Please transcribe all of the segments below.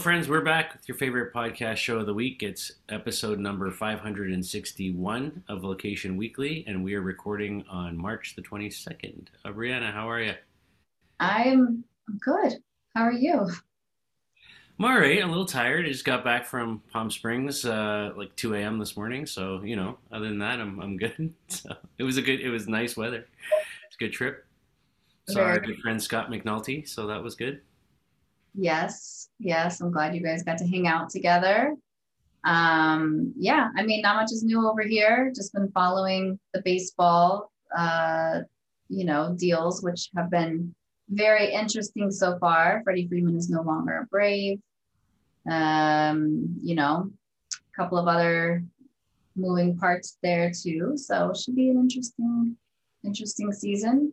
All right, hello friends. We're back with your favorite podcast show of the week. It's episode number 561 of Location Weekly, and we are recording on March the 22nd. Uh, Brianna, how are you? I'm good. How are you? I'm all right. I'm a little tired. I just got back from Palm Springs uh, like 2 a.m. this morning, so you know, other than that, I'm I'm good. So it was a good, it was nice weather. It's a good trip. Saw our good friend Scott McNulty, so that was good. Yes, yes. I'm glad you guys got to hang out together. Um, yeah, I mean, not much is new over here. Just been following the baseball, uh, you know, deals, which have been very interesting so far. Freddie Freeman is no longer a Brave. Um, you know, a couple of other moving parts there too. So should be an interesting, interesting season.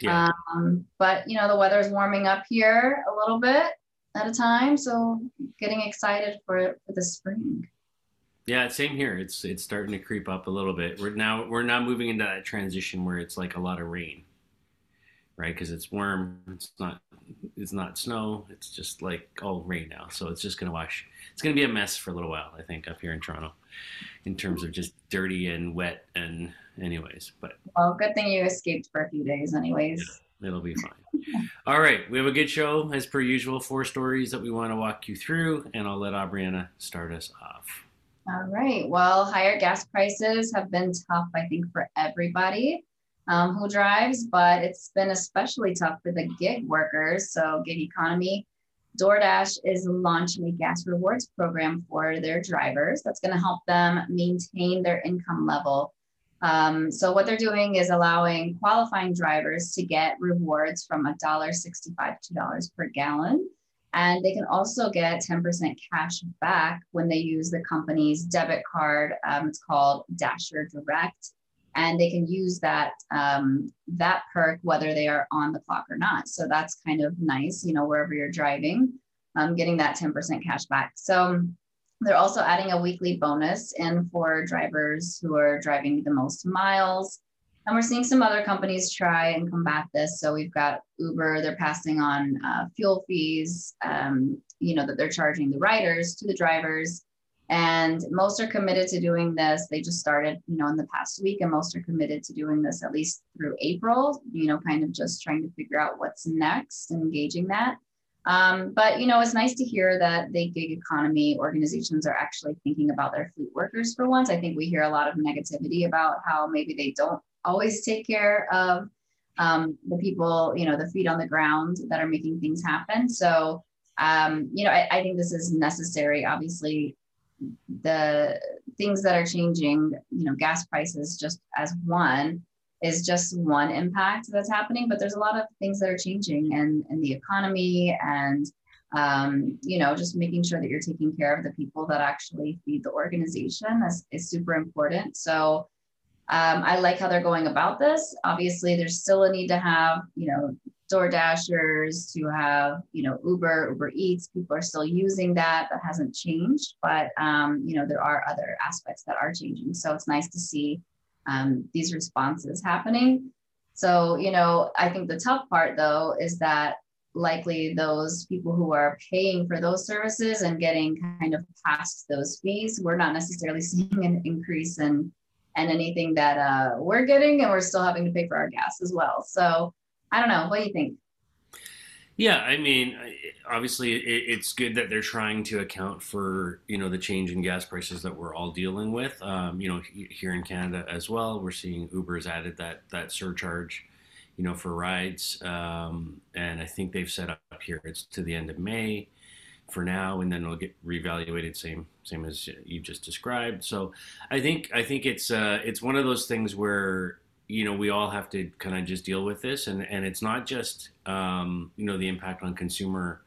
Yeah. Um, but you know, the weather is warming up here a little bit at a time, so getting excited for for the spring. Yeah, same here. It's it's starting to creep up a little bit. We're now we're now moving into that transition where it's like a lot of rain, right? Because it's warm. It's not it's not snow. It's just like all rain now. So it's just gonna wash. It's gonna be a mess for a little while, I think, up here in Toronto, in terms of just dirty and wet and anyways. But well, good thing you escaped for a few days, anyways. Yeah, it'll be fine. All right, we have a good show as per usual. Four stories that we want to walk you through, and I'll let Aubriana start us off. All right. Well, higher gas prices have been tough, I think, for everybody um, who drives, but it's been especially tough for the gig workers. So, gig economy. DoorDash is launching a gas rewards program for their drivers that's going to help them maintain their income level um, so what they're doing is allowing qualifying drivers to get rewards from $1.65 to $2 per gallon. And they can also get 10% cash back when they use the company's debit card. Um, it's called Dasher Direct. And they can use that um, that perk whether they are on the clock or not. So that's kind of nice, you know, wherever you're driving, um, getting that 10% cash back. So they're also adding a weekly bonus in for drivers who are driving the most miles. And we're seeing some other companies try and combat this. So we've got Uber, they're passing on uh, fuel fees, um, you know, that they're charging the riders to the drivers. And most are committed to doing this. They just started, you know, in the past week, and most are committed to doing this at least through April, you know, kind of just trying to figure out what's next and engaging that. Um, but you know, it's nice to hear that the gig economy organizations are actually thinking about their fleet workers for once. I think we hear a lot of negativity about how maybe they don't always take care of um, the people, you know, the feet on the ground that are making things happen. So, um, you know, I, I think this is necessary. Obviously, the things that are changing, you know, gas prices just as one is just one impact that's happening, but there's a lot of things that are changing and in, in the economy and um, you know, just making sure that you're taking care of the people that actually feed the organization is, is super important. So um, I like how they're going about this. Obviously, there's still a need to have, you know, Door Dashers, to have, you know, Uber, Uber Eats. People are still using that. That hasn't changed, but um, you know, there are other aspects that are changing. So it's nice to see um, these responses happening. So, you know, I think the tough part though is that likely those people who are paying for those services and getting kind of past those fees, we're not necessarily seeing an increase in and anything that uh, we're getting, and we're still having to pay for our gas as well. So, I don't know. What do you think? Yeah, I mean, obviously, it's good that they're trying to account for you know the change in gas prices that we're all dealing with. Um, you know, here in Canada as well, we're seeing Uber's added that that surcharge, you know, for rides, um, and I think they've set up here it's to the end of May for now, and then it'll get reevaluated same same as you just described. So, I think I think it's uh, it's one of those things where you know we all have to kind of just deal with this and and it's not just um, you know the impact on consumer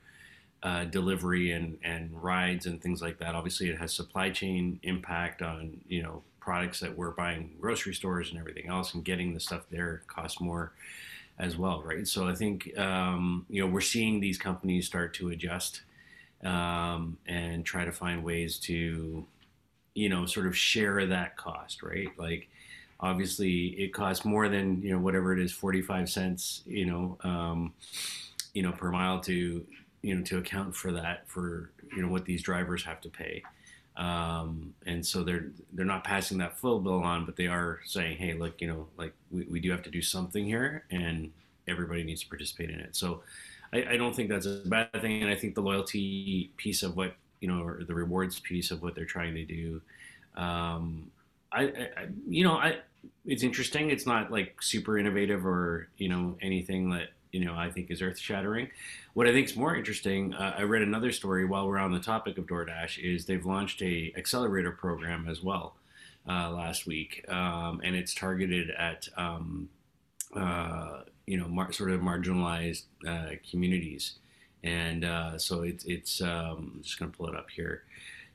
uh, delivery and and rides and things like that. Obviously it has supply chain impact on you know products that we're buying grocery stores and everything else and getting the stuff there costs more as well right? So i think um, you know we're seeing these companies start to adjust um, and try to find ways to you know sort of share that cost right? Like obviously it costs more than you know whatever it is 45 cents you know um, you know per mile to you know to account for that for you know what these drivers have to pay. Um, and so they're they're not passing that full bill on but they are saying hey look you know like we, we do have to do something here and everybody needs to participate in it. So I, I don't think that's a bad thing and i think the loyalty piece of what you know or the rewards piece of what they're trying to do um, I, I you know i it's interesting it's not like super innovative or you know anything that you know I think is earth shattering. What I think is more interesting, uh, I read another story while we're on the topic of DoorDash, is they've launched a accelerator program as well uh, last week, um, and it's targeted at um, uh, you know mar- sort of marginalized uh, communities, and uh, so it's it's um, just gonna pull it up here.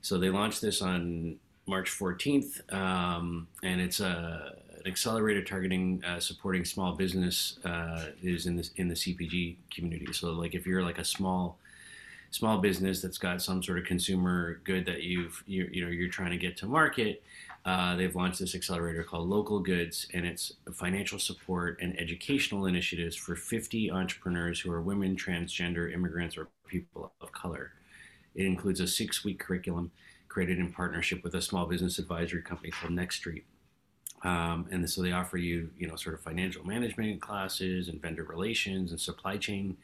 So they launched this on March 14th, um, and it's a an accelerator targeting uh, supporting small business uh, is in this in the CPG community. So like if you're like a small small business that's got some sort of consumer good that you've you, you know you're trying to get to market, uh, they've launched this accelerator called Local Goods, and it's financial support and educational initiatives for 50 entrepreneurs who are women, transgender, immigrants, or people of color. It includes a six-week curriculum created in partnership with a small business advisory company called Next Street. Um, and so they offer you, you know, sort of financial management classes and vendor relations and supply chain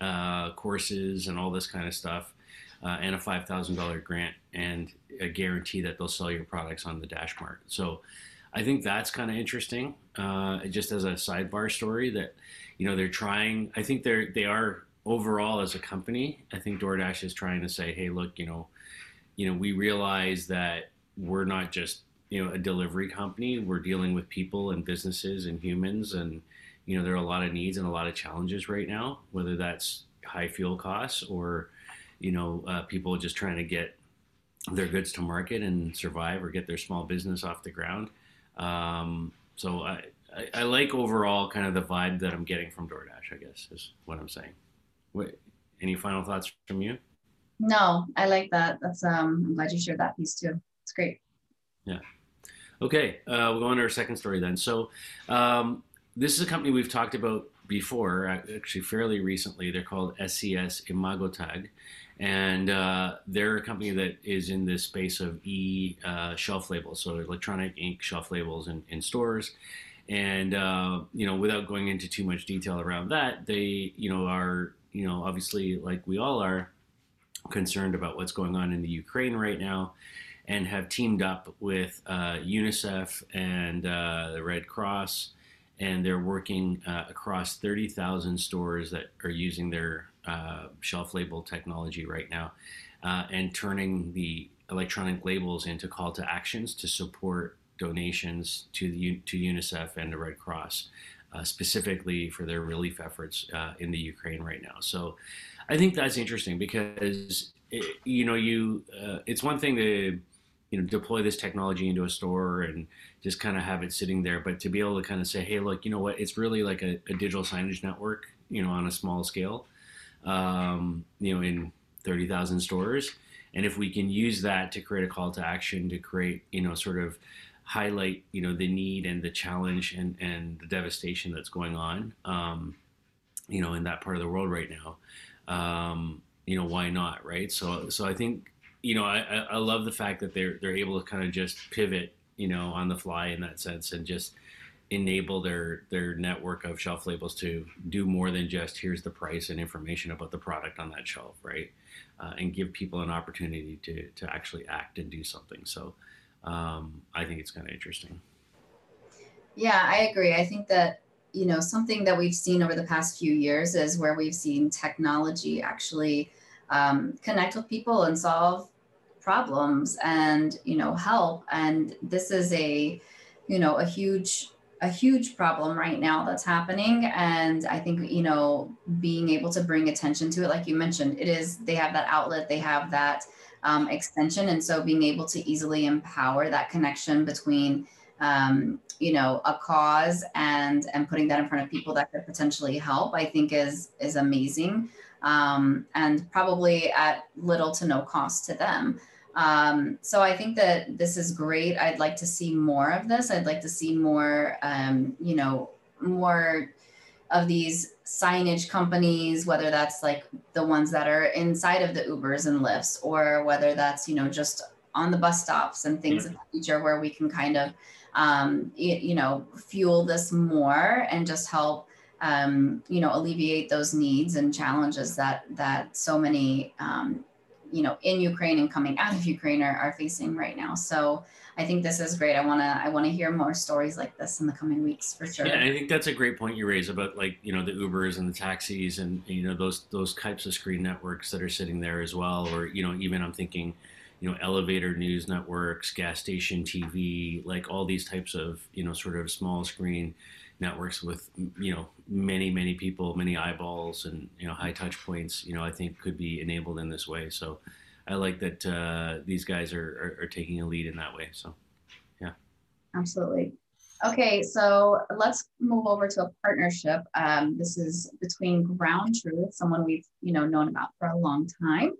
uh, courses and all this kind of stuff, uh, and a five thousand dollar grant and a guarantee that they'll sell your products on the Dash Mart. So I think that's kind of interesting. Uh, just as a sidebar story, that you know they're trying. I think they're they are overall as a company. I think DoorDash is trying to say, hey, look, you know, you know, we realize that we're not just you know a delivery company. We're dealing with people and businesses and humans and you know there are a lot of needs and a lot of challenges right now whether that's high fuel costs or you know uh, people just trying to get their goods to market and survive or get their small business off the ground. Um, so I, I, I like overall kind of the vibe that i'm getting from doordash i guess is what i'm saying. Any final thoughts from you no i like that that's um i'm glad you shared that piece too it's great yeah Okay, uh, we'll go on to our second story then. So, um, this is a company we've talked about before, actually fairly recently. They're called SES Imagotag, and uh, they're a company that is in this space of e uh, shelf labels, so electronic ink shelf labels in, in stores. And uh, you know, without going into too much detail around that, they you know are you know obviously like we all are concerned about what's going on in the Ukraine right now and have teamed up with uh, UNICEF and uh, the Red Cross, and they're working uh, across 30,000 stores that are using their uh, shelf label technology right now, uh, and turning the electronic labels into call to actions to support donations to the to UNICEF and the Red Cross. Uh, specifically for their relief efforts in the Ukraine right now. So, I think that's interesting because it, you know you it's one thing to you know deploy this technology into a store and just kind of have it sitting there but to be able to kind of say hey look you know what? It's really like a, a digital signage network you know on a small scale um, you know in 30,000 stores. And if we can use that to create a call to action to create you know sort of highlight you know the need and the challenge and and the devastation that's going on um, you know in that part of the world right now um, you know why not right so so i think you know, I, I love the fact that they're they're able to kind of just pivot, you know, on the fly in that sense, and just enable their their network of shelf labels to do more than just here's the price and information about the product on that shelf, right? Uh, and give people an opportunity to to actually act and do something. So um, I think it's kind of interesting. Yeah, I agree. I think that you know something that we've seen over the past few years is where we've seen technology actually um, connect with people and solve problems and you know help. And this is a you know a huge a huge problem right now that's happening. And i think you know being able to bring attention to it like you mentioned it is they have that outlet they have that um, extension. And so being able to easily empower that connection between um, you know a cause and and putting that in front of people that could potentially help i think is is amazing um, and probably at little to no cost to them. Um, so I think that this is great. I'd like to see more of this. I'd like to see more, um, you know, more of these signage companies, whether that's like the ones that are inside of the Ubers and Lyfts, or whether that's, you know, just on the bus stops and things yeah. of the future where we can kind of, um, you, know, fuel this more and just help, um, you know, alleviate those needs and challenges that, that so many, um, you know, in Ukraine and coming out of Ukraine are, are facing right now. So, I think this is great. I want to I want to hear more stories like this in the coming weeks for sure. Yeah, I think that's a great point you raise about like you know the Ubers and the taxis and you know those those types of screen networks that are sitting there as well. Or you know even I'm thinking you know elevator news networks, gas station TV, like all these types of you know sort of small screen networks with you know many many people, many eyeballs, and you know high touch points. You know I think could be enabled in this way. So I like that uh, these guys are, are, are taking a lead in that way. So, yeah. Absolutely. Okay, so let's move over to a partnership. Um, this is between Ground Truth, someone we've you know known about for a long time,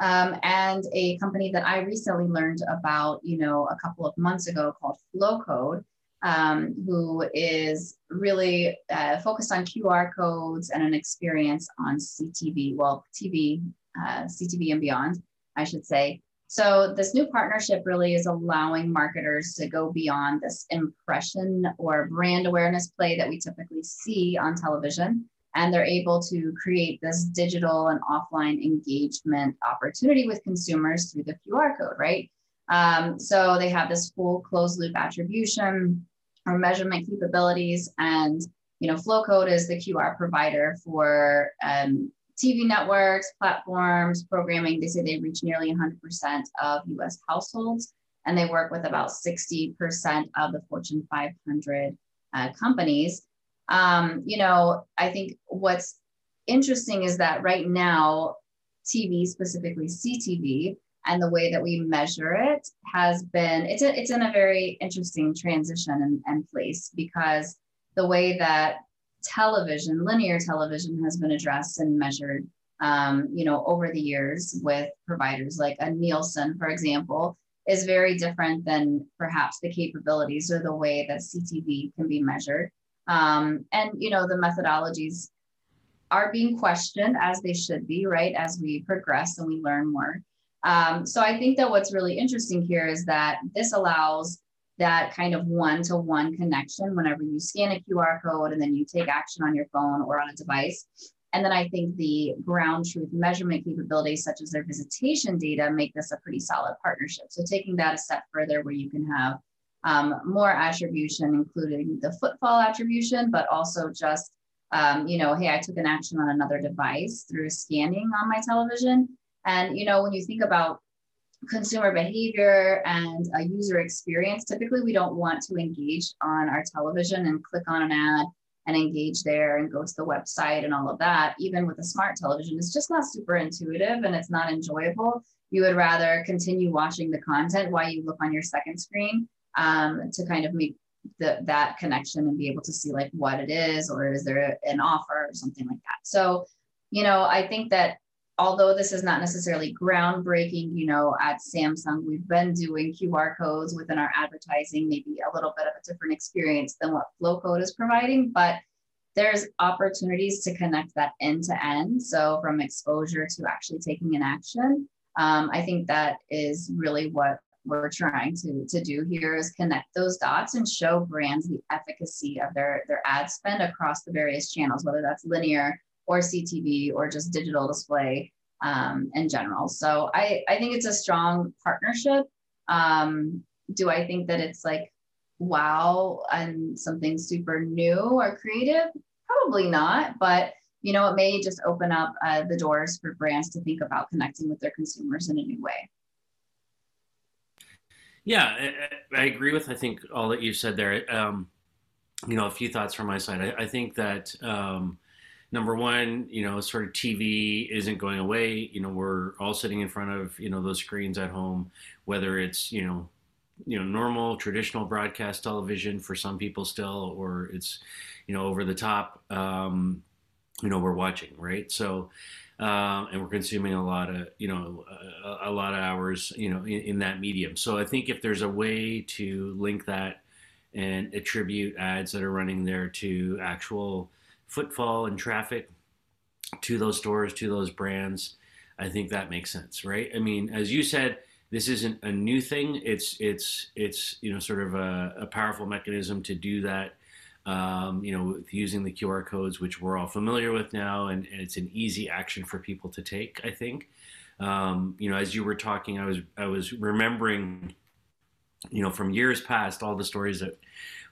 um, and a company that I recently learned about you know a couple of months ago called Flowcode, um, who is really uh, focused on QR codes and an experience on CTV, well TV, uh, CTV and beyond. I should say. So this new partnership really is allowing marketers to go beyond this impression or brand awareness play that we typically see on television. And they're able to create this digital and offline engagement opportunity with consumers through the QR code, right? Um, so they have this full closed loop attribution or measurement capabilities. And, you know, Flowcode is the QR provider for um, TV networks, platforms, programming, they say they reach nearly 100% of US households, and they work with about 60% of the Fortune 500 uh, companies. Um, you know, I think what's interesting is that right now, TV, specifically CTV, and the way that we measure it has been, it's, a, it's in a very interesting transition and, and place because the way that television, linear television, has been addressed and measured, um, you know, over the years with providers like a Nielsen, for example, is very different than perhaps the capabilities or the way that CTV can be measured. Um, and you know, the methodologies are being questioned as they should be, right? As we progress and we learn more. Um, so I think that what's really interesting here is that this allows that kind of one to one connection whenever you scan a QR code and then you take action on your phone or on a device. And then I think the ground truth measurement capabilities, such as their visitation data, make this a pretty solid partnership. So taking that a step further, where you can have um, more attribution, including the footfall attribution, but also just, um, you know, hey, I took an action on another device through scanning on my television. And, you know, when you think about consumer behavior and a user experience, typically we don't want to engage on our television and click on an ad and engage there and go to the website and all of that. Even with a smart television, it's just not super intuitive and it's not enjoyable. You would rather continue watching the content while you look on your second screen um, to kind of make the, that connection and be able to see like what it is or is there an offer or something like that. So, you know, I think that although this is not necessarily groundbreaking, you know, at Samsung, we've been doing QR codes within our advertising, maybe a little bit of a different experience than what Flowcode is providing, but there's opportunities to connect that end to end. So from exposure to actually taking an action. Um, I think that is really what we're trying to, to do here is connect those dots and show brands the efficacy of their, their ad spend across the various channels, whether that's linear, or CTV or just digital display um, in general. So I, I think it's a strong partnership. Um, do I think that it's like wow and something super new or creative? Probably not, but you know, it may just open up uh, the doors for brands to think about connecting with their consumers in a new way. Yeah, I, I agree with I think all that you said there. Um, you know, a few thoughts from my side. I, I think that um, number one, you know, sort of TV isn't going away. You know, we're all sitting in front of you know those screens at home, whether it's you know, you know, normal traditional broadcast television for some people still, or it's you know over the top. Um, you know, we're watching right. So. Uh, and we're consuming a lot of you know a, a lot of hours you know in, in, that medium so i think if there's a way to link that and attribute ads that are running there to actual footfall and traffic to those stores, to those brands, I think that makes sense, right? I mean, as you said, this isn't a new thing. It's it's it's you know sort of a, a powerful mechanism to do that. Um, you know, using the QR codes, which we're all familiar with now, and, and it's an easy action for people to take. I think. Um, you know, as you were talking, I was I was remembering, you know, from years past, all the stories that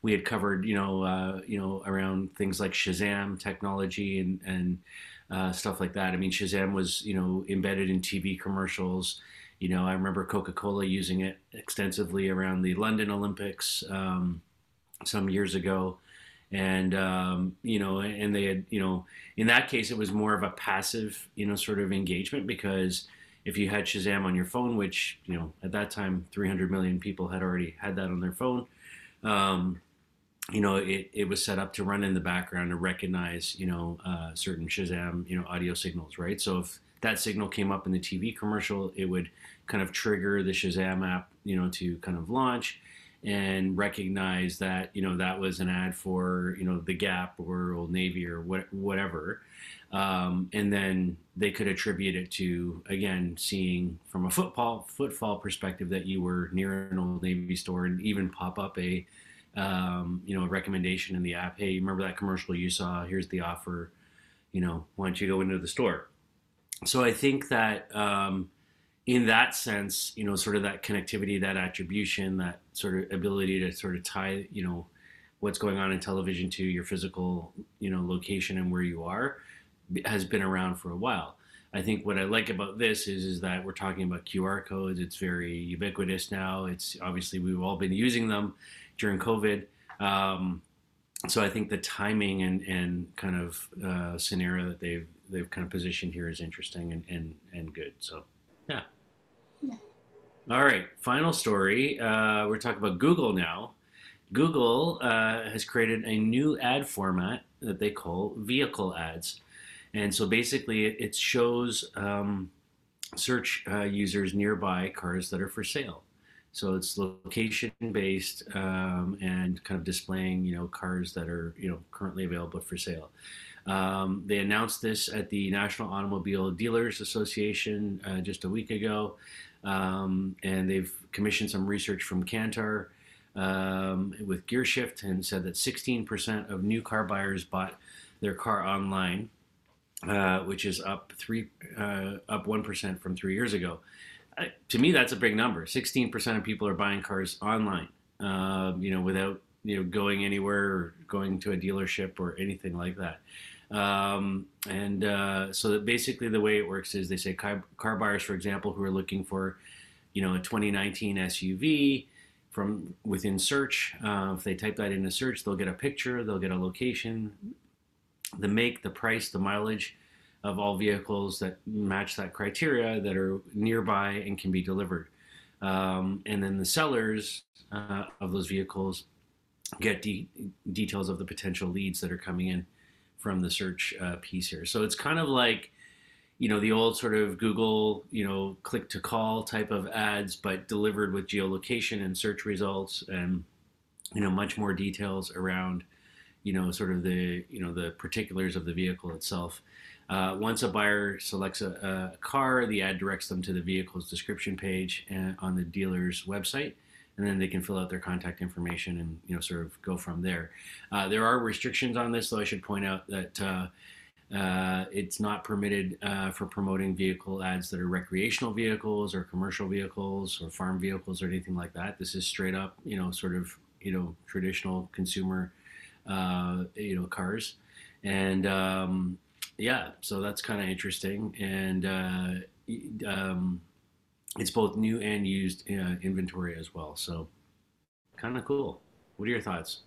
we had covered, you know, uh, you know, around things like Shazam technology and and uh, stuff like that. I mean, Shazam was, you know, embedded in TV commercials. You know, I remember Coca Cola using it extensively around the London Olympics um, some years ago. And, um, you know, and they had, you know, in that case, it was more of a passive, you know, sort of engagement because if you had Shazam on your phone, which, you know, at that time, 300 million people had already had that on their phone. Um, you know, it, it was set up to run in the background to recognize, you know, uh, certain Shazam, you know, audio signals, right? So if that signal came up in the TV commercial, it would kind of trigger the Shazam app, you know, to kind of launch and recognize that, you know, that was an ad for, you know, the Gap or Old Navy or what, whatever. Um, and then they could attribute it to, again, seeing from a footfall, footfall perspective that you were near an Old Navy store and even pop up a, um, you know, a recommendation in the app. Hey, remember that commercial you saw? Here's the offer. You know, why don't you go into the store? So I think that um, in that sense, you know, sort of that connectivity, that attribution, that sort of ability to sort of tie, you know, what's going on in television to your physical, you know, location and where you are has been around for a while. I think what I like about this is is that we're talking about QR codes. It's very ubiquitous now. It's obviously we've all been using them during COVID. Um, so I think the timing and, and kind of uh, scenario that they've they've kind of positioned here is interesting and, and, and good. So yeah. yeah. All right. Final story. Uh, we're talking about Google now. Google uh, has created a new ad format that they call vehicle ads. And so basically, it shows um, search uh, users nearby cars that are for sale. So it's location based um, and kind of displaying, you know, cars that are, you know, currently available for sale. Um, they announced this at the National Automobile Dealers Association uh, just a week ago, um, and they've commissioned some research from Kantar um, with GearShift and said that 16% of new car buyers bought their car online, uh, which is up three uh, up one percent from three years ago to me, that's a big number. 16% of people are buying cars online, uh, you know, without, you know, going anywhere or going to a dealership or anything like that. Um, and uh, so that basically the way it works is they say car, car buyers, for example, who are looking for, you know, a 2019 SUV from within search, uh, if they type that into search, they'll get a picture, they'll get a location, the make, the price, the mileage, of all vehicles that match that criteria that are nearby and can be delivered. Um, and then the sellers uh, of those vehicles get de- details of the potential leads that are coming in from the search uh, piece here. So it's kind of like, you know, the old sort of Google, you know, click to call type of ads, but delivered with geolocation and search results and, you know, much more details around, you know, sort of the, you know, the particulars of the vehicle itself. Uh, once a buyer selects a, a, car, the ad directs them to the vehicle's description page uh, on the dealer's website, and then they can fill out their contact information and you know sort of go from there. Uh, there are restrictions on this, though. I should point out that. Uh, uh it's not permitted uh, for promoting vehicle ads that are recreational vehicles or commercial vehicles or farm vehicles or anything like that. This is straight up, you know, sort of, you know, traditional consumer, you know, cars. And um, yeah, so that's kind of interesting, and uh, um, it's both new and used uh, inventory as well. So kind of cool. What are your thoughts?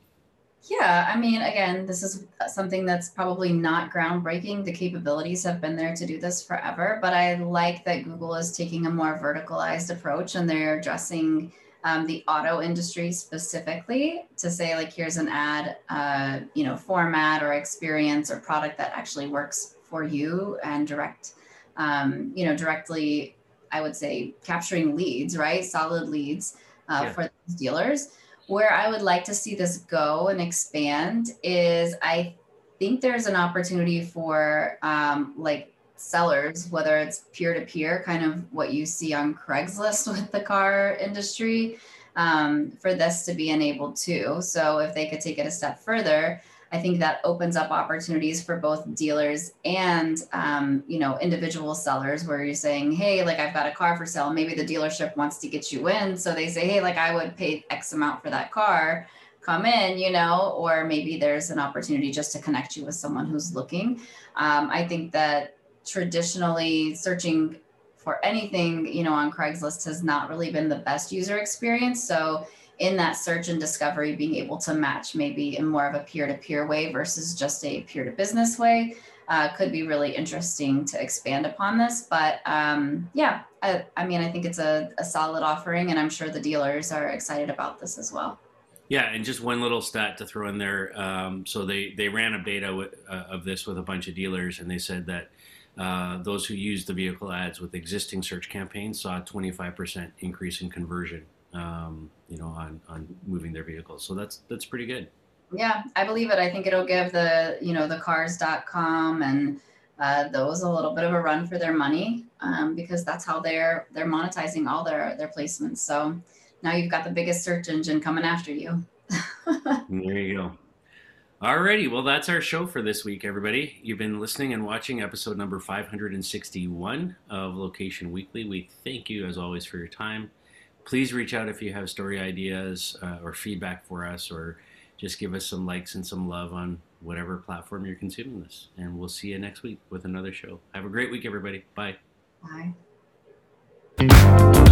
Yeah, I mean, again, this is something that's probably not groundbreaking. The capabilities have been there to do this forever, but I like that Google is taking a more verticalized approach and they're addressing um, the auto industry specifically to say like here's an ad uh, you know format or experience or product that actually works for you and direct um, you know directly i would say capturing leads right solid leads uh, yeah. for dealers where i would like to see this go and expand is i think there's an opportunity for um, like sellers, whether it's peer to peer, kind of what you see on Craigslist with the car industry, um, for this to be enabled too. So if they could take it a step further, I think that opens up opportunities for both dealers and um, you know individual sellers where you're saying, hey, like I've got a car for sale. Maybe the dealership wants to get you in, so they say, hey, like I would pay X amount for that car. Come in, you know, or maybe there's an opportunity just to connect you with someone who's looking. Um, I think that traditionally searching for anything, you know, on Craigslist has not really been the best user experience. So in that search and discovery, being able to match maybe in more of a peer-to-peer way versus just a peer-to-business way uh, could be really interesting to expand upon this. But um, yeah, I, I, mean, I think it's a, a solid offering, and I'm sure the dealers are excited about this as well. Yeah, and just one little stat to throw in there. Um, so they they ran a beta uh, of this with a bunch of dealers, and they said that uh, those who used the vehicle ads with existing search campaigns saw a 25% increase in conversion um, you know, on on moving their vehicles. So that's that's pretty good. Yeah, I believe it. I think it'll give the you know the cars.com and uh, those a little bit of a run for their money um, because that's how they're they're monetizing all their their placements. So now you've got the biggest search engine coming after you. there you go. Alrighty, well, that's our show for this week, everybody. You've been listening and watching episode number 561 of Location Weekly. We thank you, as always, for your time please reach out if you have story ideas uh, or feedback for us, or just give us some likes and some love on whatever platform you're consuming this. And we'll see you next week with another show. Have a great week, everybody. Bye. Bye.